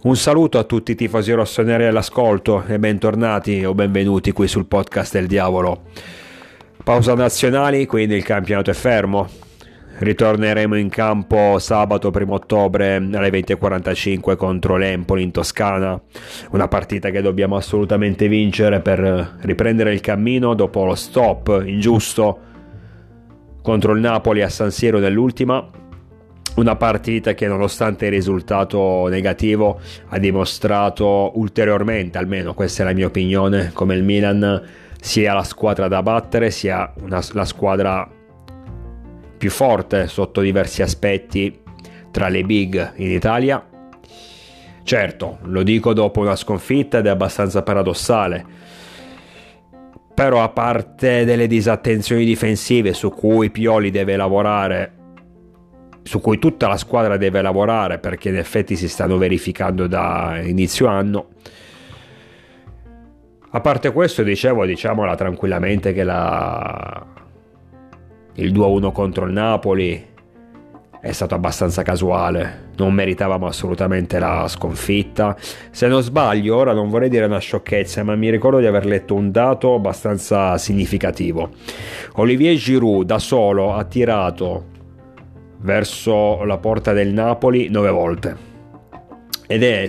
Un saluto a tutti i tifosi rossoneri all'ascolto e bentornati o benvenuti qui sul podcast del diavolo. Pausa nazionali, quindi il campionato è fermo. Ritorneremo in campo sabato 1 ottobre alle 20.45 contro l'Empoli in Toscana, una partita che dobbiamo assolutamente vincere per riprendere il cammino dopo lo stop ingiusto contro il Napoli a San Siro nell'ultima una partita che nonostante il risultato negativo ha dimostrato ulteriormente, almeno questa è la mia opinione, come il Milan sia la squadra da battere, sia una, la squadra più forte sotto diversi aspetti tra le big in Italia. Certo, lo dico dopo una sconfitta ed è abbastanza paradossale. Però a parte delle disattenzioni difensive su cui Pioli deve lavorare su cui tutta la squadra deve lavorare perché in effetti si stanno verificando da inizio anno. A parte questo, dicevo, diciamola tranquillamente che la... il 2-1 contro il Napoli è stato abbastanza casuale, non meritavamo assolutamente la sconfitta. Se non sbaglio, ora non vorrei dire una sciocchezza, ma mi ricordo di aver letto un dato abbastanza significativo. Olivier Giroud da solo ha tirato verso la porta del Napoli nove volte. Ed è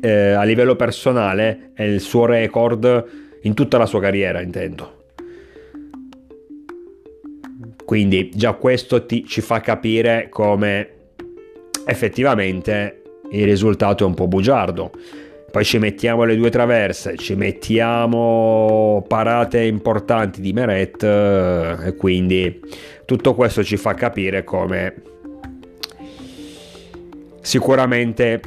eh, a livello personale è il suo record in tutta la sua carriera intendo. Quindi già questo ti, ci fa capire come effettivamente il risultato è un po' bugiardo poi ci mettiamo le due traverse, ci mettiamo parate importanti di Meret eh, e quindi tutto questo ci fa capire come sicuramente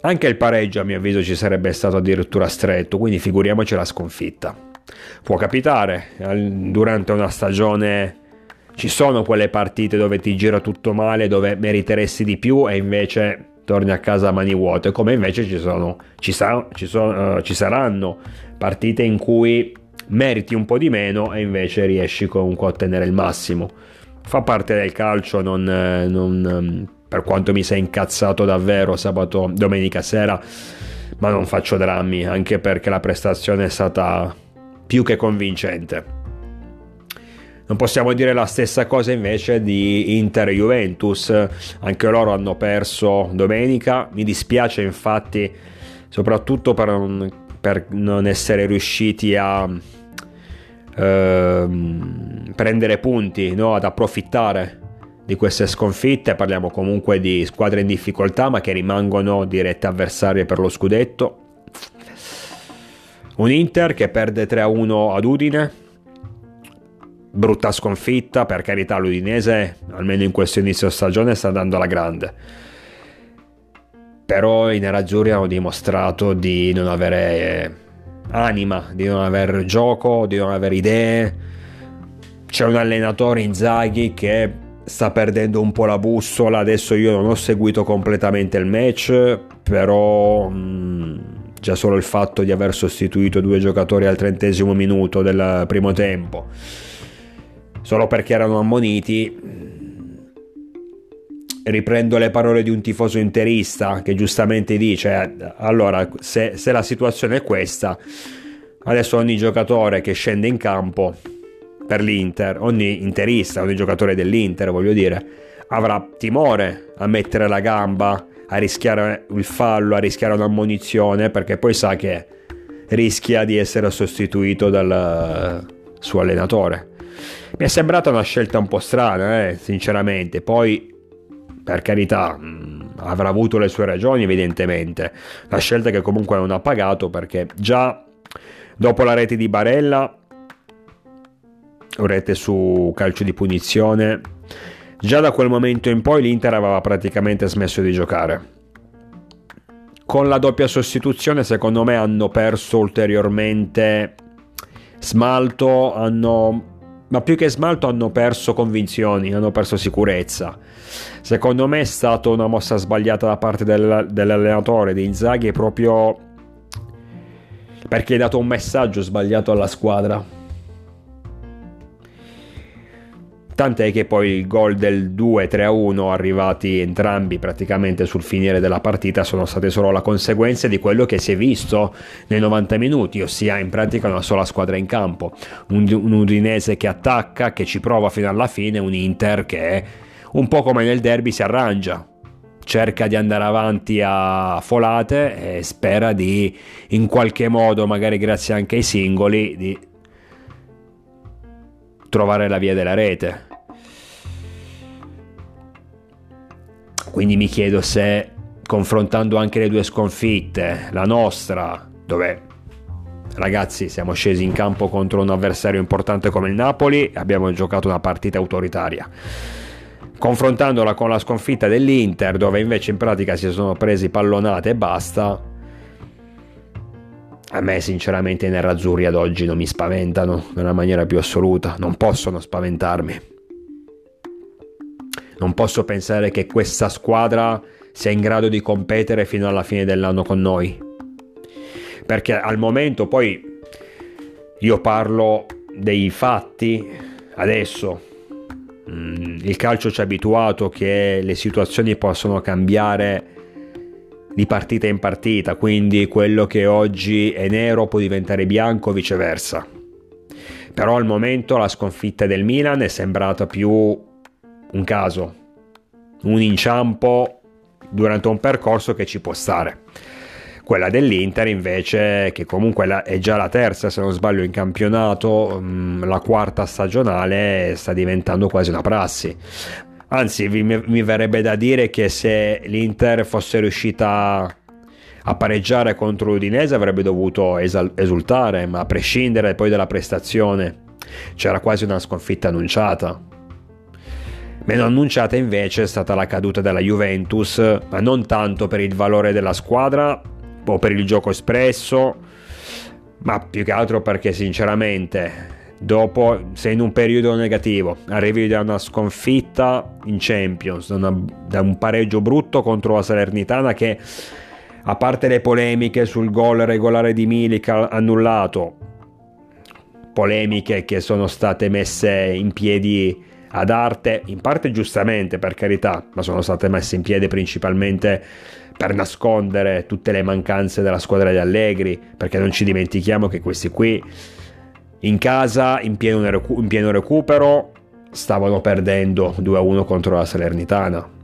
anche il pareggio a mio avviso ci sarebbe stato addirittura stretto, quindi figuriamoci la sconfitta. Può capitare, durante una stagione ci sono quelle partite dove ti gira tutto male, dove meriteresti di più e invece torni a casa a mani vuote, come invece ci, sono, ci, sa, ci, sono, uh, ci saranno partite in cui meriti un po' di meno e invece riesci comunque a ottenere il massimo fa parte del calcio, non, non, ehm, per quanto mi sei incazzato davvero sabato, domenica sera, ma non faccio drammi, anche perché la prestazione è stata più che convincente. Non possiamo dire la stessa cosa invece di Inter e Juventus, anche loro hanno perso domenica, mi dispiace infatti soprattutto per non, per non essere riusciti a ehm, prendere punti, no? ad approfittare di queste sconfitte. Parliamo comunque di squadre in difficoltà, ma che rimangono dirette avversarie per lo scudetto. Un Inter che perde 3-1 ad Udine. Brutta sconfitta, per carità l'Udinese, almeno in questo inizio stagione, sta andando alla grande. Però i nerazzurri hanno dimostrato di non avere anima, di non aver gioco, di non avere idee. C'è un allenatore Inzaghi che sta perdendo un po' la bussola. Adesso io non ho seguito completamente il match, però mh, mm, già solo il fatto di aver sostituito due giocatori al trentesimo minuto del primo tempo, solo perché erano ammoniti, riprendo le parole di un tifoso interista che giustamente dice allora se, se, la situazione è questa adesso ogni giocatore che scende in campo per l'Inter ogni interista ogni giocatore dell'Inter voglio dire avrà timore a mettere la gamba a rischiare il fallo a rischiare un'ammonizione perché poi sa che rischia di essere sostituito dal suo allenatore mi è sembrata una scelta un po' strana eh, sinceramente poi per carità mm, avrà avuto le sue ragioni evidentemente, la scelta che comunque non ha pagato perché già dopo la rete di Barella, rete su calcio di punizione, già da quel momento in poi l'Inter aveva praticamente smesso di giocare. Con la doppia sostituzione secondo me hanno perso ulteriormente smalto, hanno ma più che smalto hanno perso convinzioni, hanno perso sicurezza. Secondo me è stata una mossa sbagliata da parte del, dell'allenatore di Inzaghi proprio perché hai dato un messaggio sbagliato alla squadra. Tant'è che poi il gol del 2-3-1 arrivati entrambi praticamente sul finire della partita sono state solo la conseguenza di quello che si è visto nei 90 minuti, ossia in pratica una sola squadra in campo, un, un Udinese che attacca, che ci prova fino alla fine, un Inter che un po' come nel derby si arrangia, cerca di andare avanti a folate e spera di in qualche modo, magari grazie anche ai singoli, di trovare la via della rete. Quindi mi chiedo se confrontando anche le due sconfitte, la nostra, dove ragazzi siamo scesi in campo contro un avversario importante come il Napoli abbiamo giocato una partita autoritaria. Confrontandola con la sconfitta dell'Inter, dove invece in pratica si sono presi pallonate e basta, a me sinceramente i nerazzurri ad oggi non mi spaventano nella maniera più assoluta, non possono spaventarmi. Non posso pensare che questa squadra sia in grado di competere fino alla fine dell'anno con noi. Perché al momento poi io parlo dei fatti adesso. Mm, il calcio ci ha abituato che le situazioni possono cambiare di partita in partita, quindi quello che oggi è nero può diventare bianco o viceversa. Però al momento la sconfitta del Milan è sembrata più un caso, un inciampo durante un percorso che ci può stare. Quella dell'Inter invece, che comunque è già la terza se non sbaglio in campionato, mm, la quarta stagionale sta diventando quasi una prassi. Anzi, mi verrebbe da dire che se l'Inter fosse riuscita a pareggiare contro l'Udinese avrebbe dovuto esultare, ma a prescindere poi dalla prestazione c'era quasi una sconfitta annunciata. Meno annunciata invece è stata la caduta della Juventus, ma non tanto per il valore della squadra o per il gioco espresso, ma più che altro perché sinceramente dopo sei in un periodo negativo, arrivi da una sconfitta in Champions, da, una, da un pareggio brutto contro la Salernitana che a parte le polemiche sul gol regolare di Milik annullato, polemiche che sono state messe in piedi ad arte, in parte giustamente per carità, ma sono state messe in piedi principalmente per nascondere tutte le mancanze della squadra di Allegri, perché non ci dimentichiamo che questi qui in casa, in pieno, recu- in pieno recupero, stavano perdendo 2-1 contro la Salernitana.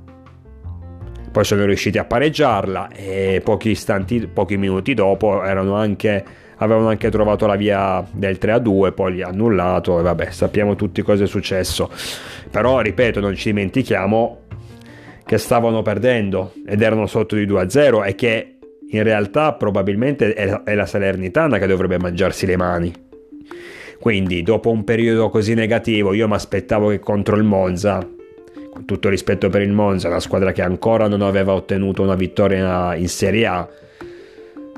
Poi sono riusciti a pareggiarla e pochi, istanti, pochi minuti dopo erano anche avevano anche trovato la via del 3 a 2, poi li ha annullato e vabbè, sappiamo tutti cosa è successo. Però ripeto, non ci dimentichiamo che stavano perdendo ed erano sotto di 2 a 0 e che in realtà probabilmente è la Salernitana che dovrebbe mangiarsi le mani. Quindi, dopo un periodo così negativo, io mi aspettavo che contro il Monza, con tutto rispetto per il Monza, una squadra che ancora non aveva ottenuto una vittoria in Serie A,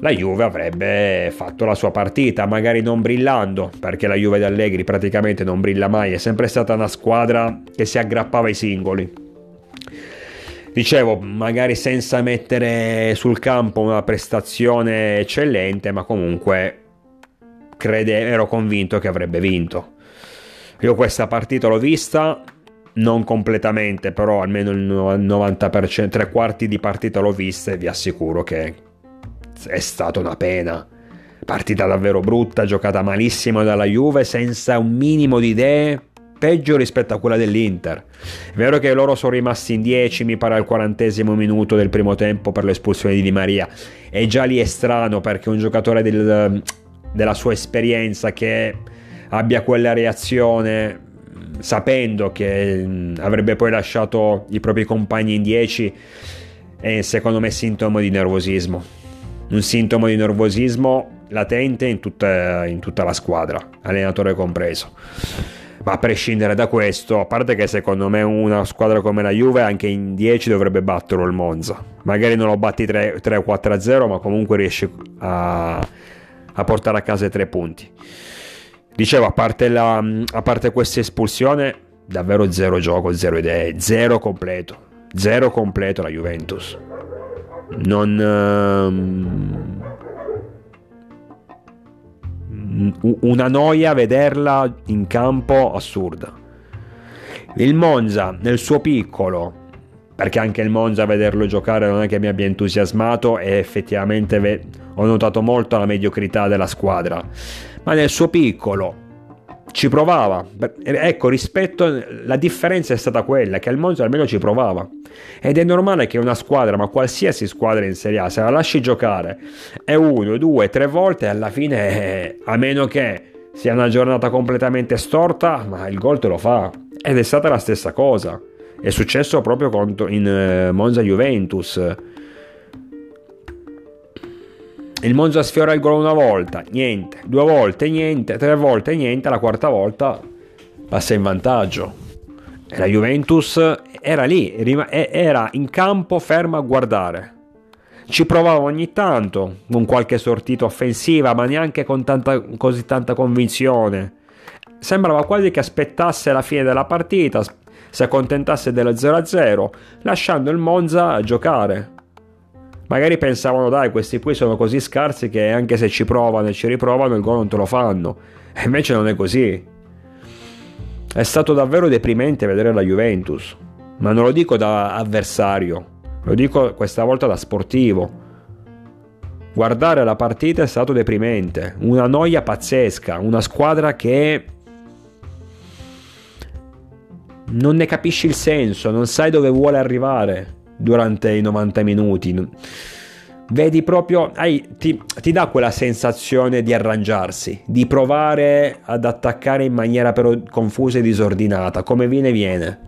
la Juve avrebbe fatto la sua partita, magari non brillando, perché la Juve di Allegri praticamente non brilla mai, è sempre stata una squadra che si aggrappava ai singoli. Dicevo, magari senza mettere sul campo una prestazione eccellente, ma comunque crede, ero convinto che avrebbe vinto. Io questa partita l'ho vista, non completamente, però almeno il 90%, tre quarti di partita l'ho vista e vi assicuro che è stata una pena. Partita davvero brutta, giocata malissimo dalla Juve, senza un minimo di idee, peggio rispetto a quella dell'Inter. È vero che loro sono rimasti in 10, mi pare al quarantesimo minuto del primo tempo per l'espulsione di Di Maria. E già lì è strano perché un giocatore del, della sua esperienza che abbia quella reazione sapendo che avrebbe poi lasciato i propri compagni in 10 è secondo me sintomo di nervosismo un sintomo di nervosismo latente in tutta, in tutta la squadra, allenatore compreso. Ma a prescindere da questo, a parte che secondo me una squadra come la Juve anche in 10 dovrebbe batterlo il Monza. Magari non lo batti 3, 3 4 0, ma comunque riesci a, a, portare a casa i tre punti. Dicevo, a parte, la, a parte questa espulsione, davvero zero gioco, zero idee, zero completo. Zero completo la Juventus non um, una noia vederla in campo assurda. Il Monza nel suo piccolo, perché anche il Monza vederlo giocare non è che mi abbia entusiasmato e effettivamente ho notato molto la mediocrità della squadra, ma nel suo piccolo ci provava. Ecco, rispetto la differenza è stata quella che il Monza almeno ci provava. Ed è normale che una squadra, ma qualsiasi squadra in Serie A, se la lasci giocare è uno, due, tre volte, alla fine, eh, a meno che sia una giornata completamente storta, ma il gol te lo fa. Ed è stata la stessa cosa. È successo proprio in eh, Monza Juventus il Monza sfiora il gol una volta, niente, due volte, niente, tre volte, niente, la quarta volta passa in vantaggio. E la Juventus era lì, era in campo ferma a guardare. Ci provava ogni tanto, con qualche sortita offensiva, ma neanche con tanta, così tanta convinzione. Sembrava quasi che aspettasse la fine della partita, si accontentasse dello 0-0, lasciando il Monza giocare. Magari pensavano, dai, questi qui sono così scarsi che anche se ci provano e ci riprovano il gol non te lo fanno. E invece non è così. È stato davvero deprimente vedere la Juventus, ma non lo dico da avversario, lo dico questa volta da sportivo. Guardare la partita è stato deprimente, una noia pazzesca, una squadra che non ne capisci il senso, non sai dove vuole arrivare durante i 90 minuti. Vedi proprio, hai, ti, ti dà quella sensazione di arrangiarsi, di provare ad attaccare in maniera però confusa e disordinata, come viene viene,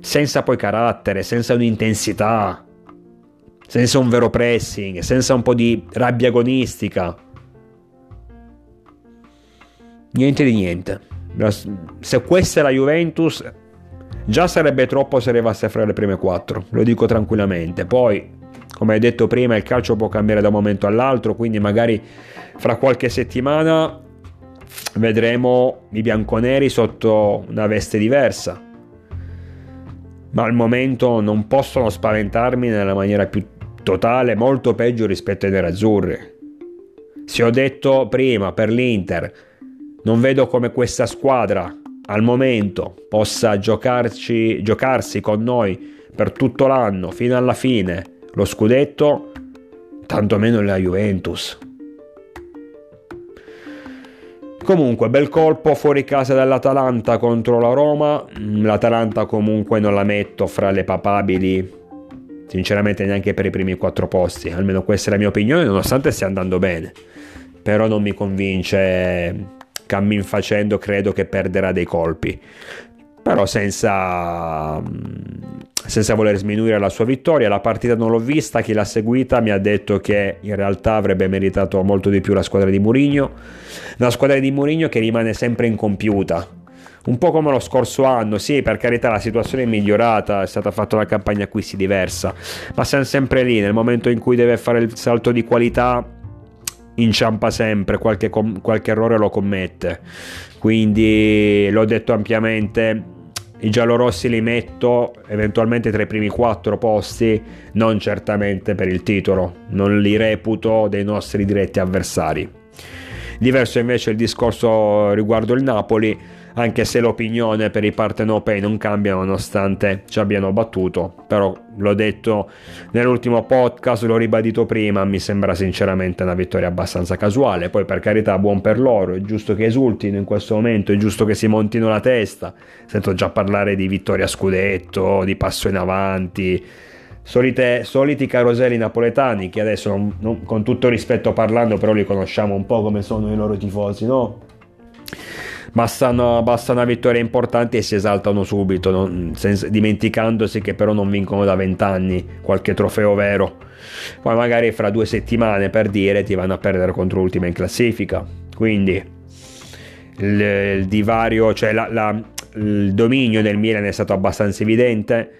senza poi carattere, senza un'intensità, senza un vero pressing, senza un po' di rabbia agonistica. Niente di niente. Se questa è la Juventus, Già sarebbe troppo se arrivasse fra le prime quattro, lo dico tranquillamente. Poi, come hai detto prima, il calcio può cambiare da un momento all'altro, quindi magari fra qualche settimana vedremo i bianconeri sotto una veste diversa. Ma al momento non possono spaventarmi nella maniera più totale, molto peggio rispetto ai nerazzurri. Se ho detto prima per l'Inter, non vedo come questa squadra al momento possa giocarci, giocarsi con noi per tutto l'anno fino alla fine lo scudetto, tantomeno la Juventus. Comunque, bel colpo fuori casa dell'Atalanta contro la Roma. L'Atalanta comunque non la metto fra le papabili, sinceramente neanche per i primi quattro posti. Almeno questa è la mia opinione, nonostante stia andando bene. Però non mi convince cammin facendo credo che perderà dei colpi però senza, senza voler sminuire la sua vittoria. La partita non l'ho vista, chi l'ha seguita mi ha detto che in realtà avrebbe meritato molto di più la squadra di Mourinho, una squadra di Mourinho che rimane sempre incompiuta. Un po' come lo scorso anno, sì, per carità la situazione è migliorata, è stata fatta una campagna acquisti diversa, ma siamo sempre lì, nel momento in cui deve fare il salto di qualità inciampa sempre, qualche, com- qualche errore lo commette. Quindi l'ho detto ampiamente, i giallorossi li metto eventualmente tra i primi quattro posti, non certamente per il titolo, non li reputo dei nostri diretti avversari. Diverso invece il discorso riguardo il Napoli anche se l'opinione per i partenopei non cambia nonostante ci abbiano battuto, però l'ho detto nell'ultimo podcast, l'ho ribadito prima, mi sembra sinceramente una vittoria abbastanza casuale, poi per carità buon per loro, è giusto che esultino in questo momento, è giusto che si montino la testa, sento già parlare di vittoria a scudetto, di passo in avanti, Solite, soliti caroselli napoletani che adesso non, non, con tutto rispetto parlando però li conosciamo un po' come sono i loro tifosi no? Basta una, basta una vittoria importante e si esaltano subito, non, senza, dimenticandosi che però non vincono da vent'anni qualche trofeo vero. Poi magari fra due settimane per dire ti vanno a perdere contro l'ultima in classifica. Quindi il, il divario, cioè la, la, il dominio del Milan è stato abbastanza evidente,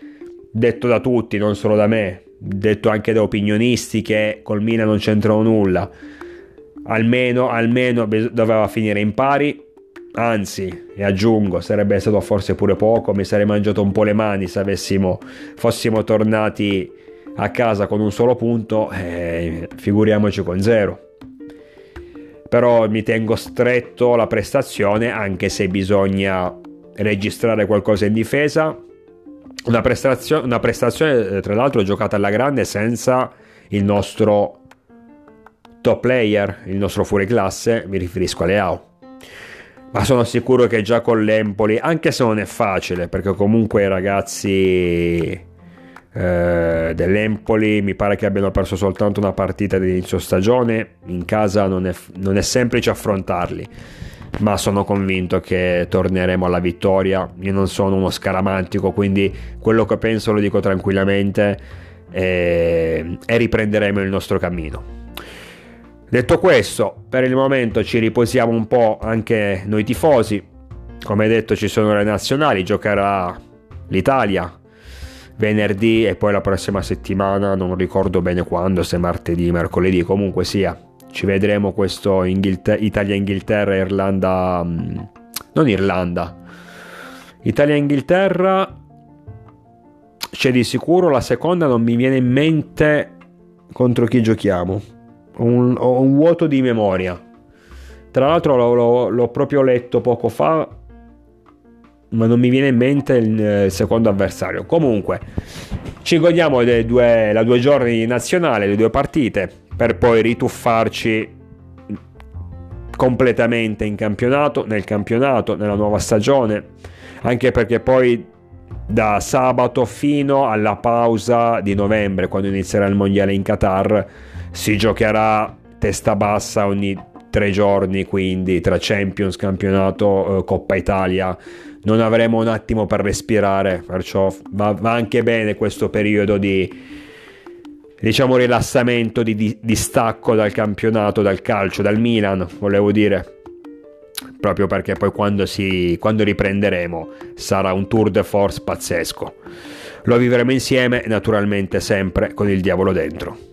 detto da tutti, non solo da me, detto anche da opinionisti che col Milan non c'entrano nulla. Almeno, almeno doveva finire in pari Anzi, e aggiungo, sarebbe stato forse pure poco, mi sarei mangiato un po' le mani se avessimo, fossimo tornati a casa con un solo punto, eh, figuriamoci con zero. Però mi tengo stretto la prestazione, anche se bisogna registrare qualcosa in difesa. Una prestazione, una prestazione eh, tra l'altro giocata alla grande senza il nostro top player, il nostro fuoriclasse, mi riferisco a Leao. Ma sono sicuro che già con l'Empoli, anche se non è facile, perché comunque i ragazzi eh, dell'Empoli mi pare che abbiano perso soltanto una partita di inizio stagione. In casa non è, non è semplice affrontarli ma sono convinto che torneremo alla vittoria. Io non sono uno scaramantico quindi quello che penso lo dico tranquillamente e, e riprenderemo il nostro cammino detto questo per il momento ci riposiamo un po' anche noi tifosi come detto ci sono le nazionali giocherà l'Italia venerdì e poi la prossima settimana non ricordo bene quando, se martedì, mercoledì, comunque sia. Ci vedremo questo Inghilter- Italia-Inghilterra, Irlanda... Mm, non Irlanda. Italia-Inghilterra c'è di sicuro, la seconda non mi viene in mente contro chi giochiamo. Un, un vuoto di memoria. Tra l'altro l'ho, l'ho proprio letto poco fa ma non mi viene in mente il, il secondo avversario. Comunque, ci godiamo due, la due giorni nazionale, le due partite, per poi rituffarci completamente in campionato, nel campionato, nella nuova stagione, anche perché poi da sabato fino alla pausa di novembre, quando inizierà il mondiale in Qatar, si giocherà testa bassa ogni tre giorni, quindi tra Champions, campionato, eh, Coppa Italia non avremo un attimo per respirare, perciò va, va anche bene questo periodo di diciamo rilassamento, di, di, di stacco dal campionato, dal calcio, dal Milan, volevo dire proprio perché poi quando, si, quando riprenderemo sarà un tour de force pazzesco. Lo vivremo insieme, naturalmente sempre con il diavolo dentro.